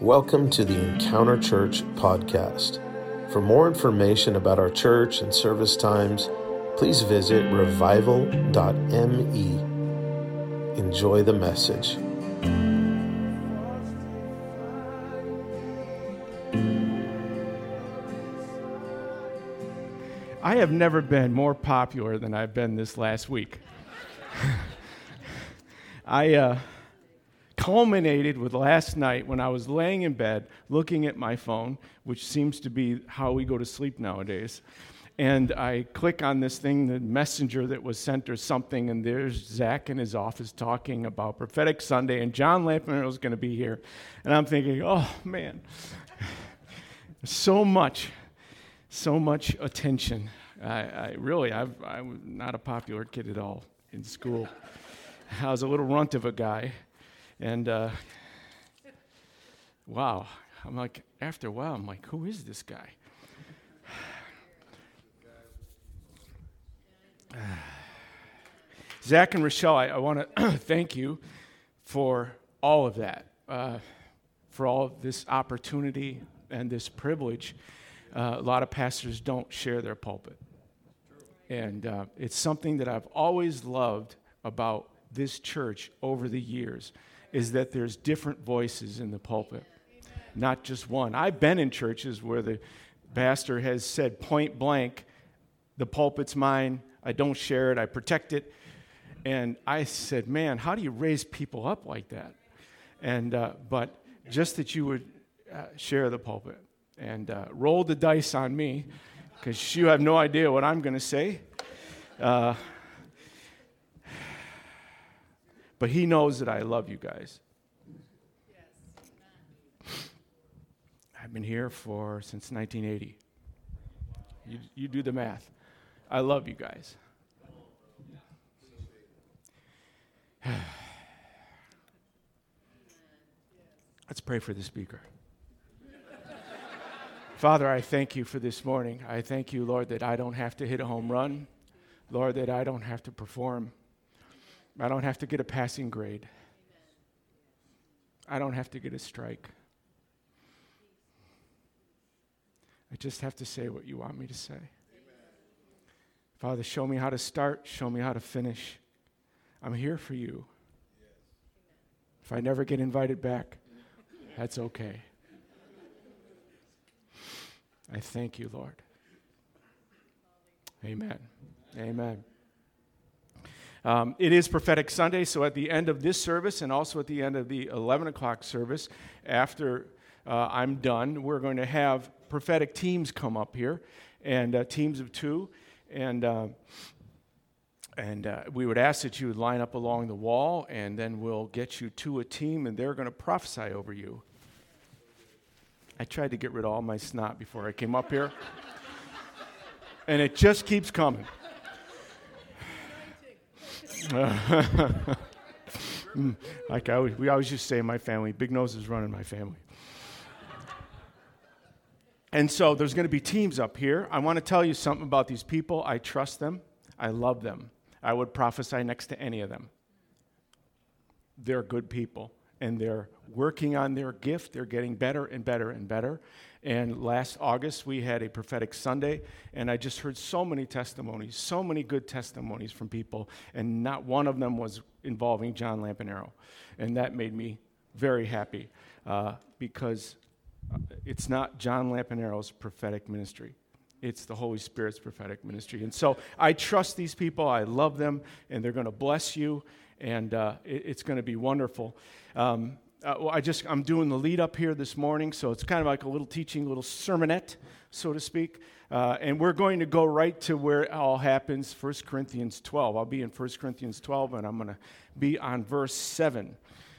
Welcome to the Encounter Church podcast. For more information about our church and service times, please visit revival.me. Enjoy the message. I have never been more popular than I've been this last week. I uh, culminated with last night when I was laying in bed looking at my phone, which seems to be how we go to sleep nowadays. And I click on this thing, the messenger that was sent or something, and there's Zach in his office talking about Prophetic Sunday, and John Lampanero is going to be here. And I'm thinking, oh man, so much, so much attention. I, I really, I've, I'm not a popular kid at all in school. I was a little runt of a guy. And uh, wow, I'm like, after a while, I'm like, who is this guy? Zach and Rochelle, I, I want to thank you for all of that, uh, for all of this opportunity and this privilege. Uh, a lot of pastors don't share their pulpit. And uh, it's something that I've always loved about this church over the years is that there's different voices in the pulpit, not just one. I've been in churches where the pastor has said point blank, the pulpit's mine, I don't share it, I protect it. And I said, man, how do you raise people up like that? And, uh, but just that you would uh, share the pulpit and uh, roll the dice on me because you have no idea what I'm going to say. Uh, but he knows that I love you guys. I've been here for since 1980. You, you do the math. I love you guys. Let's pray for the speaker. Father, I thank you for this morning. I thank you, Lord, that I don't have to hit a home run. Lord, that I don't have to perform. I don't have to get a passing grade. I don't have to get a strike. I just have to say what you want me to say. Amen. Father, show me how to start, show me how to finish. I'm here for you. Yes. If I never get invited back, that's okay. I thank you, Lord. Amen. Amen. Um, it is Prophetic Sunday, so at the end of this service and also at the end of the 11 o'clock service, after uh, I'm done, we're going to have prophetic teams come up here, and uh, teams of two. And, uh, and uh, we would ask that you would line up along the wall, and then we'll get you to a team, and they're going to prophesy over you. I tried to get rid of all my snot before I came up here. and it just keeps coming. Mm, like I we always used to say in my family, big noses run in my family. And so there's going to be teams up here. I want to tell you something about these people. I trust them. I love them. I would prophesy next to any of them. They're good people and they're working on their gift. They're getting better and better and better. And last August, we had a prophetic Sunday, and I just heard so many testimonies, so many good testimonies from people, and not one of them was involving John Lampanero. And that made me very happy uh, because uh, it's not John Lampanero's prophetic ministry. It's the Holy Spirit's prophetic ministry. And so I trust these people. I love them, and they're going to bless you, and uh, it, it's going to be wonderful. Um, uh, well, I just I'm doing the lead up here this morning, so it's kind of like a little teaching, a little sermonette, so to speak. Uh, and we're going to go right to where it all happens, 1 Corinthians 12. I'll be in 1 Corinthians 12, and I'm going to be on verse 7.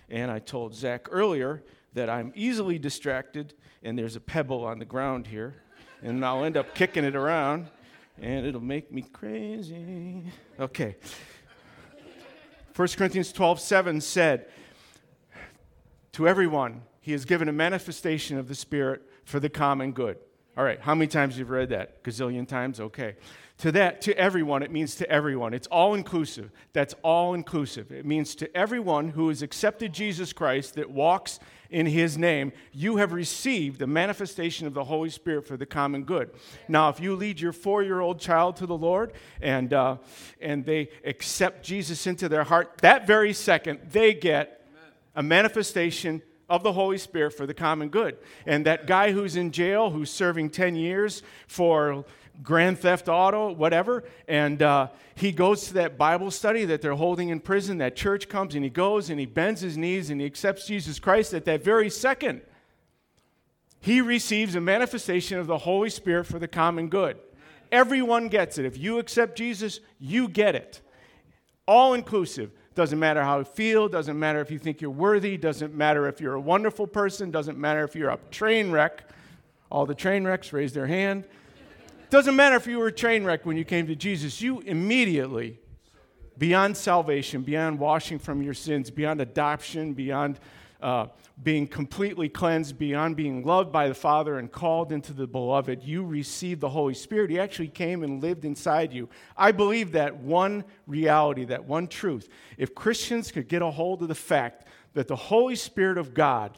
And I told Zach earlier that I'm easily distracted, and there's a pebble on the ground here, and I'll end up kicking it around, and it'll make me crazy. Okay. 1 Corinthians 12, 7 said, to everyone, he has given a manifestation of the Spirit for the common good. All right, how many times you've read that? Gazillion times? Okay. To that, to everyone, it means to everyone. It's all inclusive. That's all inclusive. It means to everyone who has accepted Jesus Christ that walks in his name, you have received the manifestation of the Holy Spirit for the common good. Now, if you lead your four year old child to the Lord and, uh, and they accept Jesus into their heart, that very second, they get a manifestation of the Holy Spirit for the common good. And that guy who's in jail, who's serving 10 years for grand theft auto, whatever, and uh, he goes to that Bible study that they're holding in prison, that church comes and he goes and he bends his knees and he accepts Jesus Christ at that very second. He receives a manifestation of the Holy Spirit for the common good. Everyone gets it. If you accept Jesus, you get it. All inclusive. Doesn't matter how you feel, doesn't matter if you think you're worthy, doesn't matter if you're a wonderful person, doesn't matter if you're a train wreck. All the train wrecks raise their hand. Doesn't matter if you were a train wreck when you came to Jesus, you immediately, beyond salvation, beyond washing from your sins, beyond adoption, beyond uh, being completely cleansed, beyond being loved by the Father and called into the beloved, you received the Holy Spirit. He actually came and lived inside you. I believe that one reality, that one truth. If Christians could get a hold of the fact that the Holy Spirit of God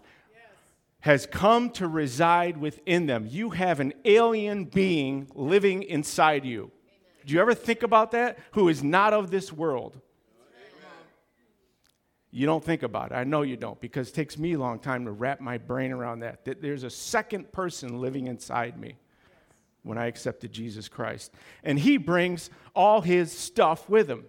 has come to reside within them, you have an alien being living inside you. Do you ever think about that? Who is not of this world. You don't think about it. I know you don't because it takes me a long time to wrap my brain around that. That there's a second person living inside me when I accepted Jesus Christ. And he brings all his stuff with him.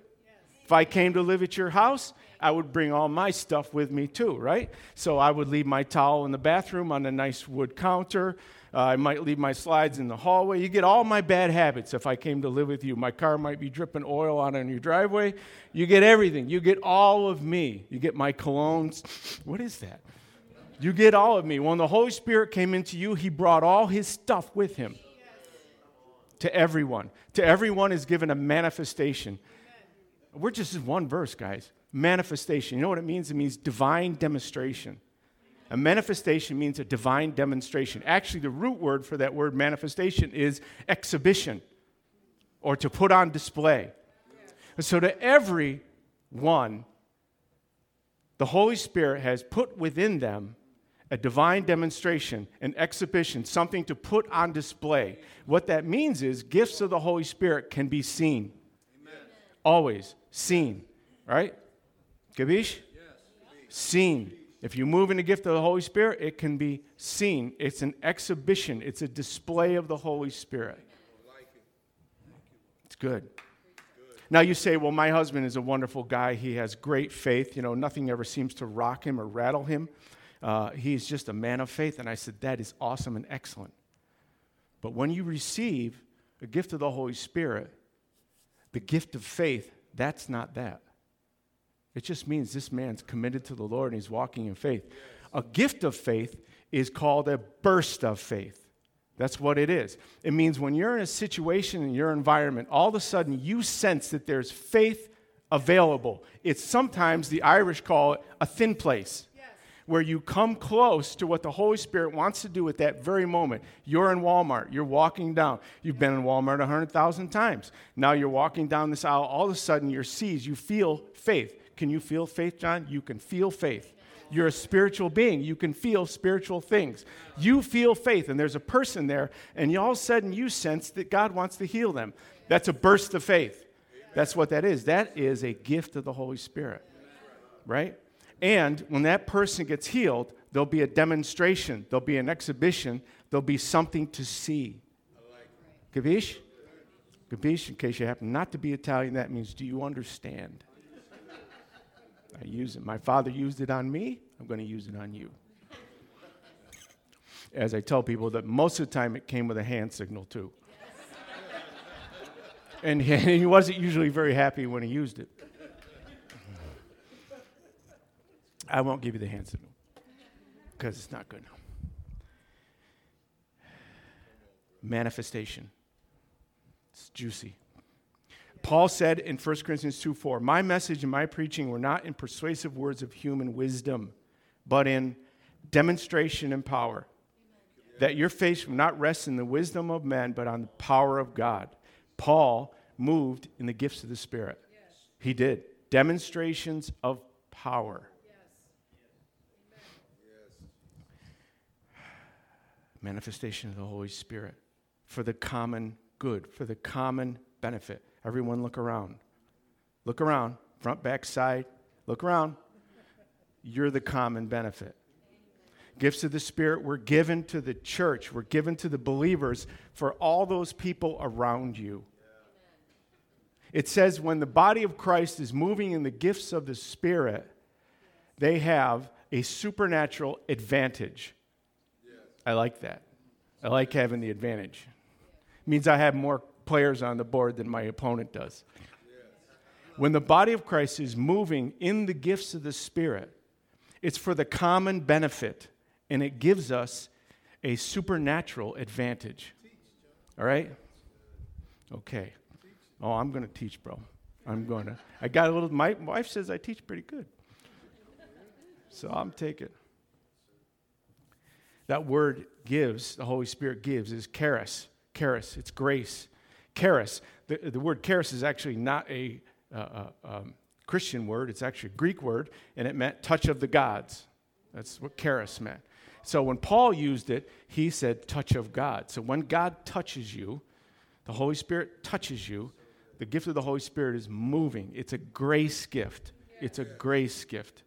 If I came to live at your house, I would bring all my stuff with me too, right? So I would leave my towel in the bathroom on a nice wood counter. Uh, I might leave my slides in the hallway. You get all my bad habits if I came to live with you. My car might be dripping oil on in your driveway. You get everything. You get all of me. You get my colognes. What is that? You get all of me. When the Holy Spirit came into you, He brought all His stuff with Him to everyone. To everyone is given a manifestation. We're just one verse, guys. Manifestation. You know what it means? It means divine demonstration. A manifestation means a divine demonstration. Actually, the root word for that word manifestation is exhibition or to put on display. And so, to every one, the Holy Spirit has put within them a divine demonstration, an exhibition, something to put on display. What that means is gifts of the Holy Spirit can be seen. Amen. Always seen, right? Gabish? Yes. Seen. If you move in the gift of the Holy Spirit, it can be seen. It's an exhibition, it's a display of the Holy Spirit. It's good. Now you say, well, my husband is a wonderful guy. He has great faith. You know, nothing ever seems to rock him or rattle him. Uh, he's just a man of faith. And I said, that is awesome and excellent. But when you receive a gift of the Holy Spirit, the gift of faith, that's not that. It just means this man's committed to the Lord and he's walking in faith. A gift of faith is called a burst of faith. That's what it is. It means when you're in a situation in your environment, all of a sudden you sense that there's faith available. It's sometimes the Irish call it a thin place, where you come close to what the Holy Spirit wants to do at that very moment. You're in Walmart, you're walking down. You've been in Walmart 100,000 times. Now you're walking down this aisle, all of a sudden you're seized, you feel faith. Can you feel faith, John? You can feel faith. You're a spiritual being. You can feel spiritual things. You feel faith, and there's a person there, and all of a sudden you sense that God wants to heal them. That's a burst of faith. That's what that is. That is a gift of the Holy Spirit, right? And when that person gets healed, there'll be a demonstration, there'll be an exhibition, there'll be something to see. Gavish? Gavish, in case you happen not to be Italian, that means do you understand? I use it. My father used it on me. I'm going to use it on you. As I tell people that most of the time it came with a hand signal too. and he wasn't usually very happy when he used it. I won't give you the hand signal because it's not good. Manifestation. It's juicy. Paul said in 1 Corinthians 2 4, My message and my preaching were not in persuasive words of human wisdom, but in demonstration and power. that your faith will not rest in the wisdom of men, but on the power of God. Paul moved in the gifts of the Spirit. He did. Demonstrations of power. Manifestation of the Holy Spirit for the common good, for the common benefit. Everyone look around. Look around, front, back, side. Look around. You're the common benefit. Gifts of the Spirit were given to the church, were given to the believers for all those people around you. It says when the body of Christ is moving in the gifts of the Spirit, they have a supernatural advantage. I like that. I like having the advantage. It means I have more players on the board than my opponent does. When the body of Christ is moving in the gifts of the Spirit, it's for the common benefit and it gives us a supernatural advantage. All right? Okay. Oh, I'm going to teach, bro. I'm going to. I got a little, my wife says I teach pretty good. So I'm taking. That word gives, the Holy Spirit gives, is charis. Charis, it's grace. Charis. The, the word charis is actually not a uh, uh, um, Christian word, it's actually a Greek word, and it meant touch of the gods. That's what charis meant. So when Paul used it, he said touch of God. So when God touches you, the Holy Spirit touches you, the gift of the Holy Spirit is moving. It's a grace gift. It's a grace gift.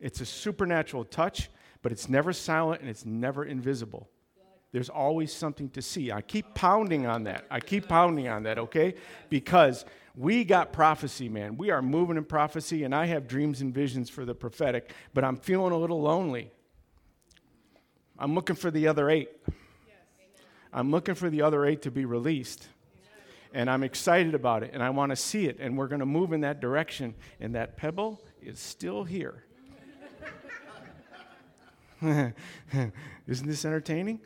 It's a supernatural touch, but it's never silent and it's never invisible. There's always something to see. I keep pounding on that. I keep pounding on that, okay? Because we got prophecy, man. We are moving in prophecy, and I have dreams and visions for the prophetic, but I'm feeling a little lonely. I'm looking for the other eight. I'm looking for the other eight to be released. And I'm excited about it, and I want to see it, and we're going to move in that direction. And that pebble is still here. Isn't this entertaining?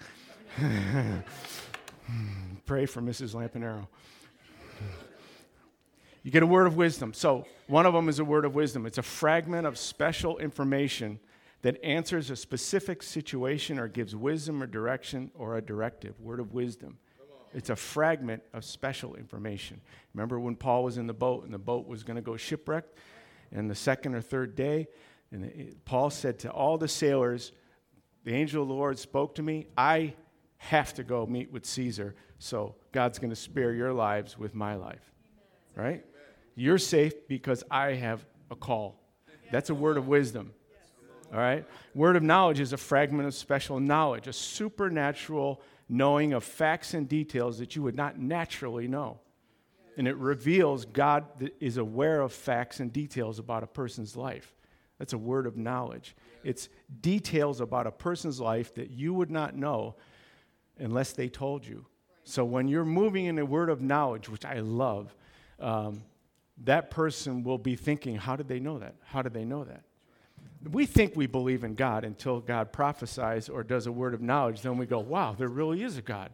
Pray for Mrs. Lampanero. You get a word of wisdom. So, one of them is a word of wisdom. It's a fragment of special information that answers a specific situation or gives wisdom or direction or a directive, word of wisdom. It's a fragment of special information. Remember when Paul was in the boat and the boat was going to go shipwrecked? And the second or third day, and Paul said to all the sailors, The angel of the Lord spoke to me. I have to go meet with Caesar, so God's going to spare your lives with my life. Amen. Right? Amen. You're safe because I have a call. That's a word of wisdom. All right? Word of knowledge is a fragment of special knowledge, a supernatural knowing of facts and details that you would not naturally know. And it reveals God is aware of facts and details about a person's life. That's a word of knowledge. It's details about a person's life that you would not know unless they told you. So when you're moving in a word of knowledge, which I love, um, that person will be thinking, How did they know that? How did they know that? we think we believe in God until God prophesies or does a word of knowledge. Then we go, wow, there really is a God.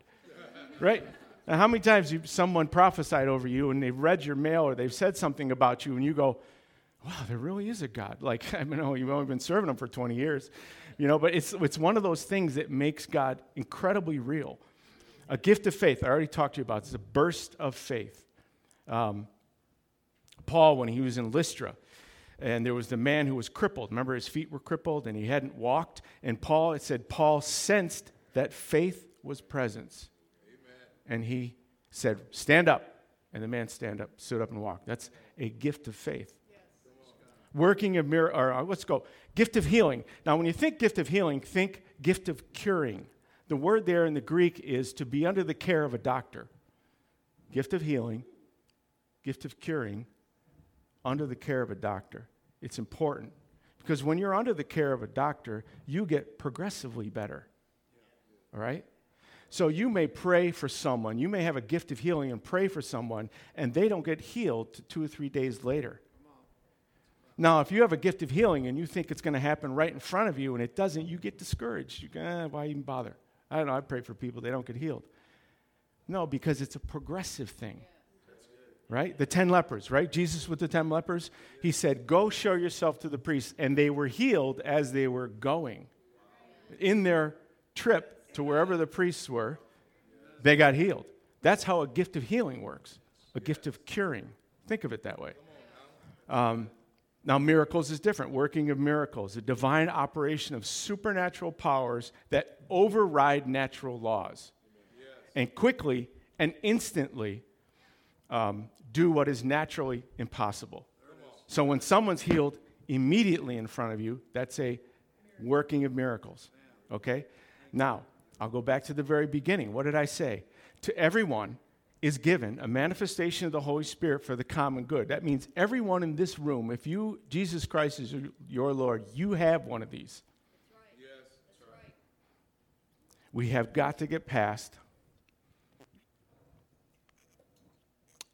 right? Now, how many times someone prophesied over you and they've read your mail or they've said something about you and you go, wow, there really is a God. Like, I know you've only been serving him for 20 years, you know, but it's, it's one of those things that makes God incredibly real. A gift of faith, I already talked to you about, it's a burst of faith. Um, Paul, when he was in Lystra, and there was the man who was crippled. Remember, his feet were crippled and he hadn't walked. And Paul, it said, Paul sensed that faith was presence. Amen. And he said, Stand up. And the man stand up, stood up and walked. That's a gift of faith. Yes. Working a mirror, or uh, let's go, gift of healing. Now, when you think gift of healing, think gift of curing. The word there in the Greek is to be under the care of a doctor. Gift of healing, gift of curing, under the care of a doctor. It's important because when you're under the care of a doctor, you get progressively better. All right? So you may pray for someone, you may have a gift of healing and pray for someone, and they don't get healed two or three days later. Now, if you have a gift of healing and you think it's going to happen right in front of you and it doesn't, you get discouraged. You go, eh, why even bother? I don't know, I pray for people, they don't get healed. No, because it's a progressive thing right? The 10 lepers, right? Jesus with the 10 lepers, he said, Go show yourself to the priests. And they were healed as they were going. In their trip, to wherever the priests were, they got healed. That's how a gift of healing works a gift of curing. Think of it that way. Um, now, miracles is different. Working of miracles, a divine operation of supernatural powers that override natural laws and quickly and instantly um, do what is naturally impossible. So, when someone's healed immediately in front of you, that's a working of miracles. Okay? Now, I'll go back to the very beginning. What did I say? To everyone is given a manifestation of the Holy Spirit for the common good. That means everyone in this room, if you, Jesus Christ is your Lord, you have one of these. We have got to get past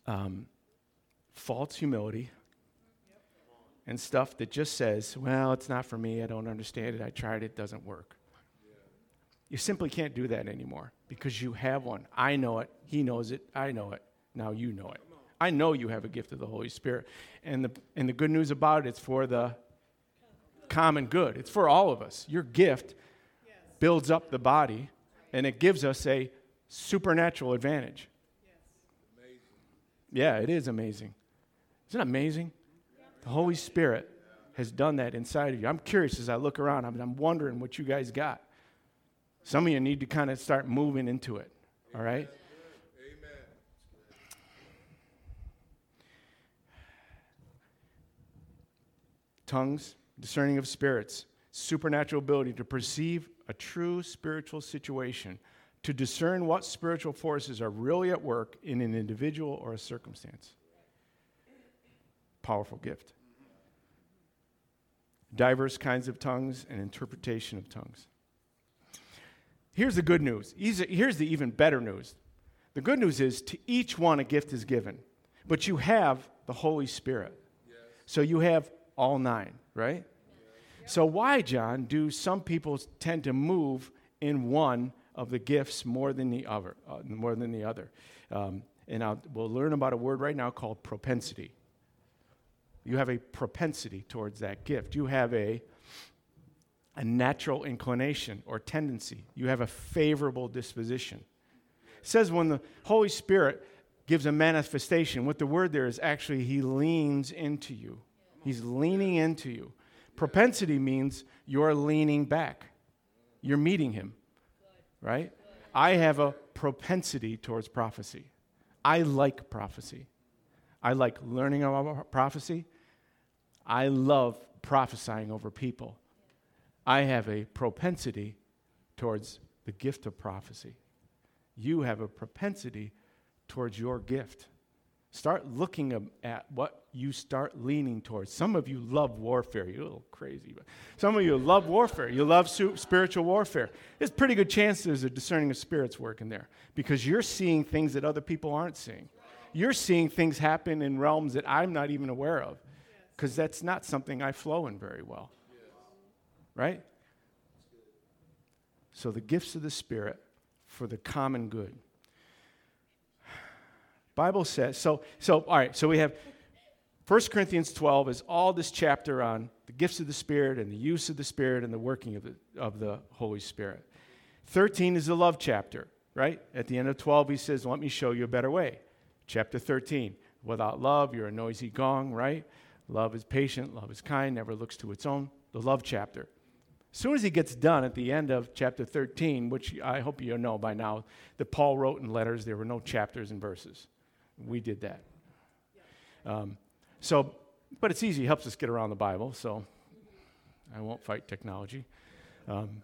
um, false humility and stuff that just says, well, it's not for me. I don't understand it. I tried it. doesn't work. You simply can't do that anymore because you have one. I know it. He knows it. I know it. Now you know it. I know you have a gift of the Holy Spirit. And the, and the good news about it, it's for the common good. It's for all of us. Your gift builds up the body and it gives us a supernatural advantage. Yeah, it is amazing. Isn't it amazing? The Holy Spirit has done that inside of you. I'm curious as I look around, I'm, I'm wondering what you guys got. Some of you need to kind of start moving into it, all right? Amen. Tongues, discerning of spirits, supernatural ability to perceive a true spiritual situation, to discern what spiritual forces are really at work in an individual or a circumstance. Powerful gift. Diverse kinds of tongues and interpretation of tongues. Here's the good news. Here's the even better news. The good news is to each one a gift is given, but you have the Holy Spirit. Yes. So you have all nine, right? Yes. So, why, John, do some people tend to move in one of the gifts more than the other? Uh, more than the other? Um, and I'll, we'll learn about a word right now called propensity. You have a propensity towards that gift. You have a a natural inclination or tendency. You have a favorable disposition. It says when the Holy Spirit gives a manifestation, what the word there is actually he leans into you. He's leaning into you. Propensity means you're leaning back. You're meeting him. Right? I have a propensity towards prophecy. I like prophecy. I like learning about prophecy. I love prophesying over people. I have a propensity towards the gift of prophecy. You have a propensity towards your gift. Start looking at what you start leaning towards. Some of you love warfare. You're a little crazy, but some of you love warfare. You love spiritual warfare. There's pretty good chance there's a discerning of spirits working there because you're seeing things that other people aren't seeing. You're seeing things happen in realms that I'm not even aware of because that's not something I flow in very well right? So the gifts of the Spirit for the common good. Bible says, so, so all right, so we have 1 Corinthians 12 is all this chapter on the gifts of the Spirit and the use of the Spirit and the working of the, of the Holy Spirit. 13 is the love chapter, right? At the end of 12, he says, Let me show you a better way. Chapter 13, without love, you're a noisy gong, right? Love is patient, love is kind, never looks to its own. The love chapter. As soon as he gets done at the end of chapter 13, which I hope you know by now, that Paul wrote in letters, there were no chapters and verses. We did that. Um, so, but it's easy, it helps us get around the Bible, so I won't fight technology. Um,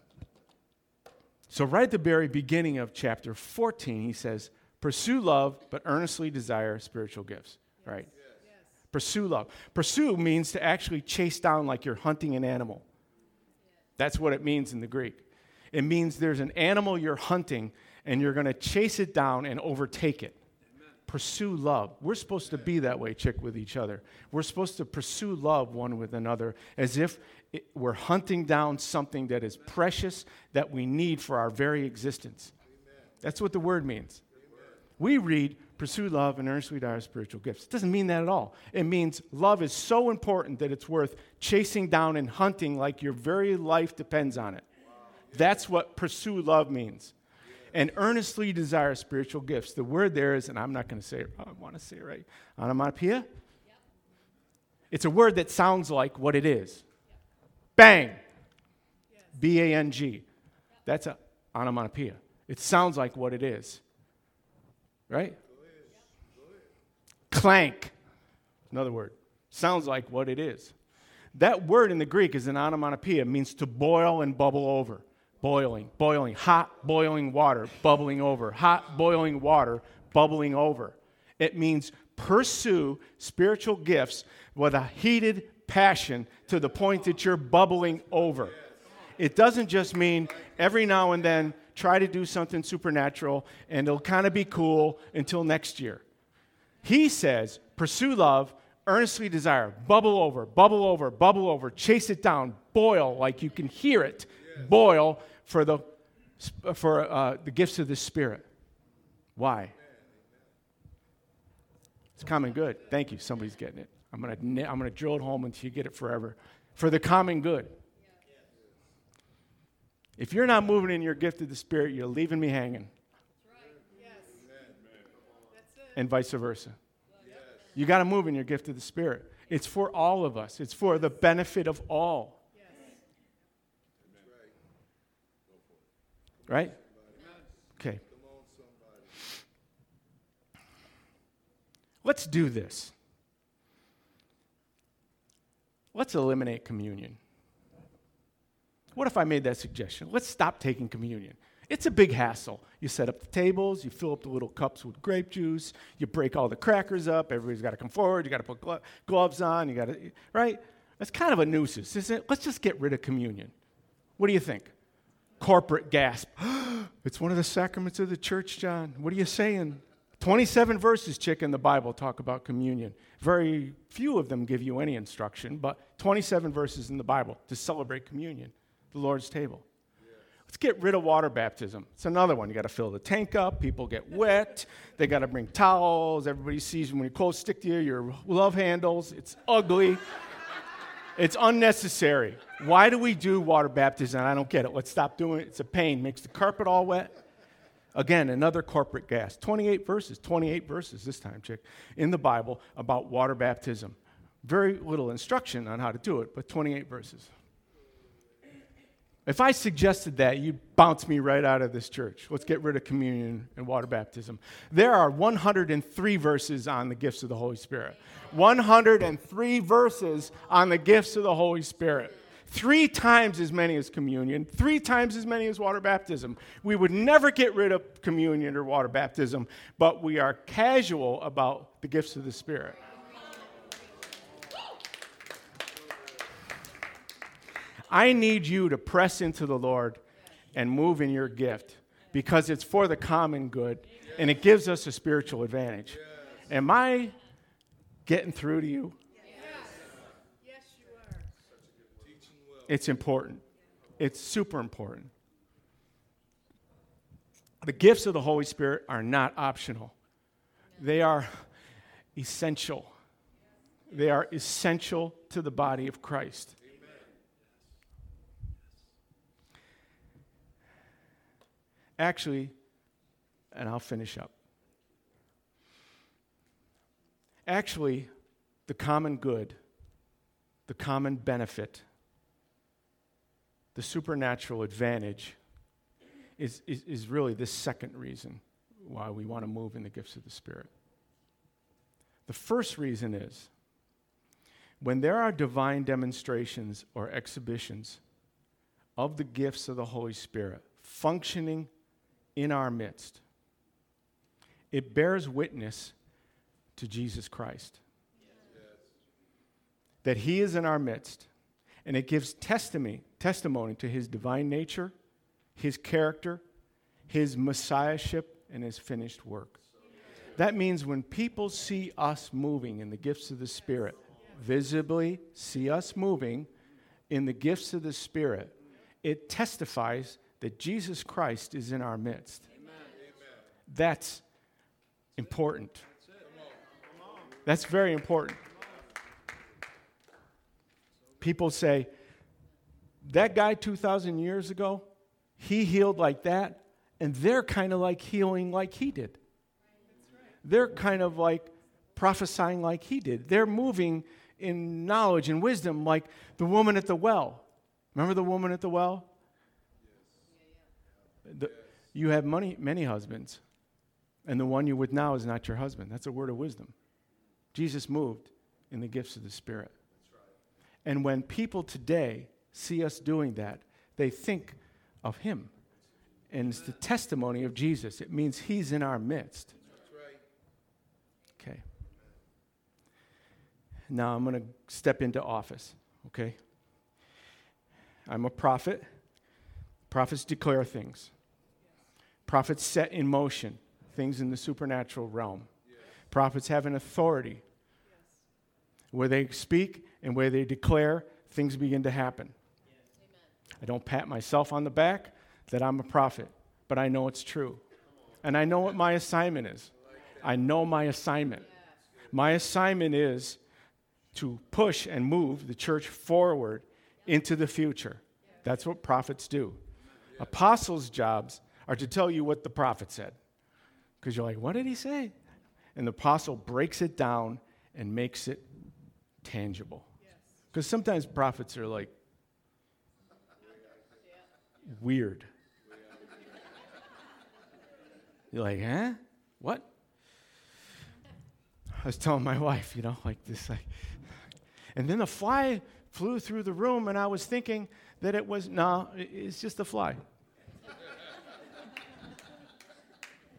so, right at the very beginning of chapter 14, he says, Pursue love, but earnestly desire spiritual gifts. Right? Yes. Pursue love. Pursue means to actually chase down like you're hunting an animal. That's what it means in the Greek. It means there's an animal you're hunting and you're going to chase it down and overtake it. Amen. Pursue love. We're supposed to be that way, chick, with each other. We're supposed to pursue love one with another as if it, we're hunting down something that is precious that we need for our very existence. Amen. That's what the word means. Amen. We read, pursue love and earnestly desire spiritual gifts. It doesn't mean that at all. It means love is so important that it's worth chasing down and hunting like your very life depends on it. That's what pursue love means. And earnestly desire spiritual gifts. The word there is, and I'm not going to say it, I want to say it right, onomatopoeia. It's a word that sounds like what it is. Bang. B A N G. That's a onomatopoeia. It sounds like what it is. Right? Clank. Another word. Sounds like what it is. That word in the Greek is an onomatopoeia, means to boil and bubble over. Boiling, boiling, hot boiling water, bubbling over. Hot boiling water, bubbling over. It means pursue spiritual gifts with a heated passion to the point that you're bubbling over. It doesn't just mean every now and then try to do something supernatural and it'll kind of be cool until next year. He says, pursue love, earnestly desire, bubble over, bubble over, bubble over, chase it down, boil like you can hear it, boil for the, for, uh, the gifts of the Spirit. Why? It's common good. Thank you. Somebody's getting it. I'm going to I'm going to drill it home until you get it forever. For the common good. If you're not moving in your gift of the Spirit, you're leaving me hanging. And vice versa. You got to move in your gift of the Spirit. It's for all of us, it's for the benefit of all. Right? Okay. Let's do this. Let's eliminate communion. What if I made that suggestion? Let's stop taking communion. It's a big hassle. You set up the tables, you fill up the little cups with grape juice, you break all the crackers up, everybody's got to come forward, you got to put glo- gloves on, you got to, right? That's kind of a nuisance, isn't it? Let's just get rid of communion. What do you think? Corporate gasp. it's one of the sacraments of the church, John. What are you saying? 27 verses, chick, in the Bible talk about communion. Very few of them give you any instruction, but 27 verses in the Bible to celebrate communion, the Lord's table. Let's get rid of water baptism. It's another one. You got to fill the tank up. People get wet. They got to bring towels. Everybody sees when your clothes stick to you, your love handles. It's ugly. it's unnecessary. Why do we do water baptism? I don't get it. Let's stop doing it. It's a pain. Makes the carpet all wet. Again, another corporate gas. 28 verses, 28 verses this time, chick, in the Bible about water baptism. Very little instruction on how to do it, but 28 verses. If I suggested that, you'd bounce me right out of this church. Let's get rid of communion and water baptism. There are 103 verses on the gifts of the Holy Spirit. 103 verses on the gifts of the Holy Spirit three times as many as communion, three times as many as water baptism. We would never get rid of communion or water baptism, but we are casual about the gifts of the Spirit. I need you to press into the Lord and move in your gift because it's for the common good and it gives us a spiritual advantage. Am I getting through to you? Yes, you are. It's important. It's super important. The gifts of the Holy Spirit are not optional, they are essential. They are essential to the body of Christ. Actually, and I'll finish up. Actually, the common good, the common benefit, the supernatural advantage is, is, is really the second reason why we want to move in the gifts of the Spirit. The first reason is when there are divine demonstrations or exhibitions of the gifts of the Holy Spirit functioning in our midst, it bears witness to Jesus Christ. That He is in our midst and it gives testimony, testimony to his divine nature, his character, his messiahship, and his finished work. That means when people see us moving in the gifts of the Spirit, visibly see us moving in the gifts of the Spirit, it testifies that Jesus Christ is in our midst. That's important. That's very important people say, that guy 2,000 years ago, he healed like that, and they're kind of like healing like he did. They're kind of like prophesying like he did. They're moving in knowledge and wisdom like the woman at the well. Remember the woman at the well? The, you have money, many husbands, and the one you're with now is not your husband. That's a word of wisdom. Jesus moved in the gifts of the Spirit. And when people today see us doing that, they think of Him. And it's the testimony of Jesus. It means He's in our midst. Okay. Now I'm going to step into office, okay? I'm a prophet. Prophets declare things, prophets set in motion things in the supernatural realm. Prophets have an authority where they speak and where they declare, things begin to happen. I don't pat myself on the back that I'm a prophet, but I know it's true. And I know what my assignment is. I know my assignment. My assignment is to push and move the church forward into the future. That's what prophets do. Apostles' jobs are to tell you what the prophet said. Because you're like, what did he say? And the apostle breaks it down and makes it tangible. Because sometimes prophets are like weird. You're like, huh? What? I was telling my wife, you know, like this, like, and then a fly flew through the room, and I was thinking that it was, no, it's just a fly.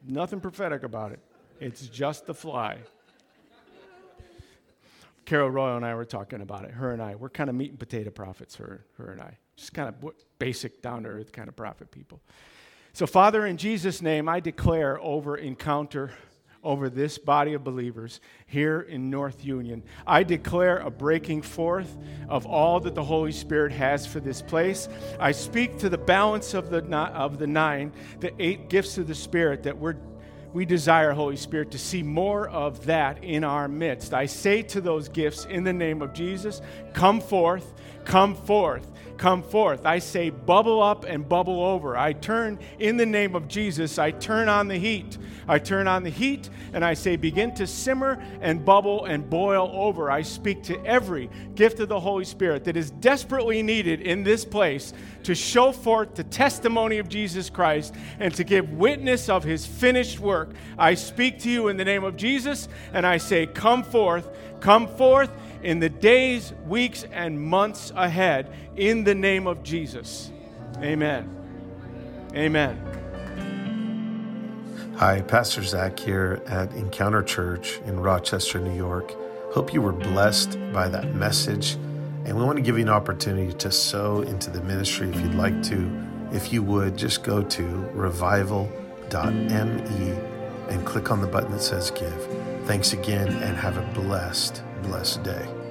Nothing prophetic about it. It's just the fly. Carol Royal and I were talking about it. Her and I, we're kind of meat and potato prophets. Her, her and I, just kind of basic, down to earth kind of prophet people. So, Father, in Jesus' name, I declare over Encounter, over this body of believers here in North Union, I declare a breaking forth of all that the Holy Spirit has for this place. I speak to the balance of the of the nine, the eight gifts of the Spirit that we're we desire, Holy Spirit, to see more of that in our midst. I say to those gifts in the name of Jesus, come forth, come forth come forth. I say, bubble up and bubble over. I turn in the name of Jesus, I turn on the heat. I turn on the heat and I say, begin to simmer and bubble and boil over. I speak to every gift of the Holy Spirit that is desperately needed in this place to show forth the testimony of Jesus Christ and to give witness of his finished work. I speak to you in the name of Jesus and I say, come forth, come forth in the days, weeks, and months ahead in the name of Jesus. Amen. Amen. Hi, Pastor Zach here at Encounter Church in Rochester, New York. Hope you were blessed by that message. And we want to give you an opportunity to sow into the ministry if you'd like to. If you would, just go to revival.me and click on the button that says give. Thanks again and have a blessed, blessed day.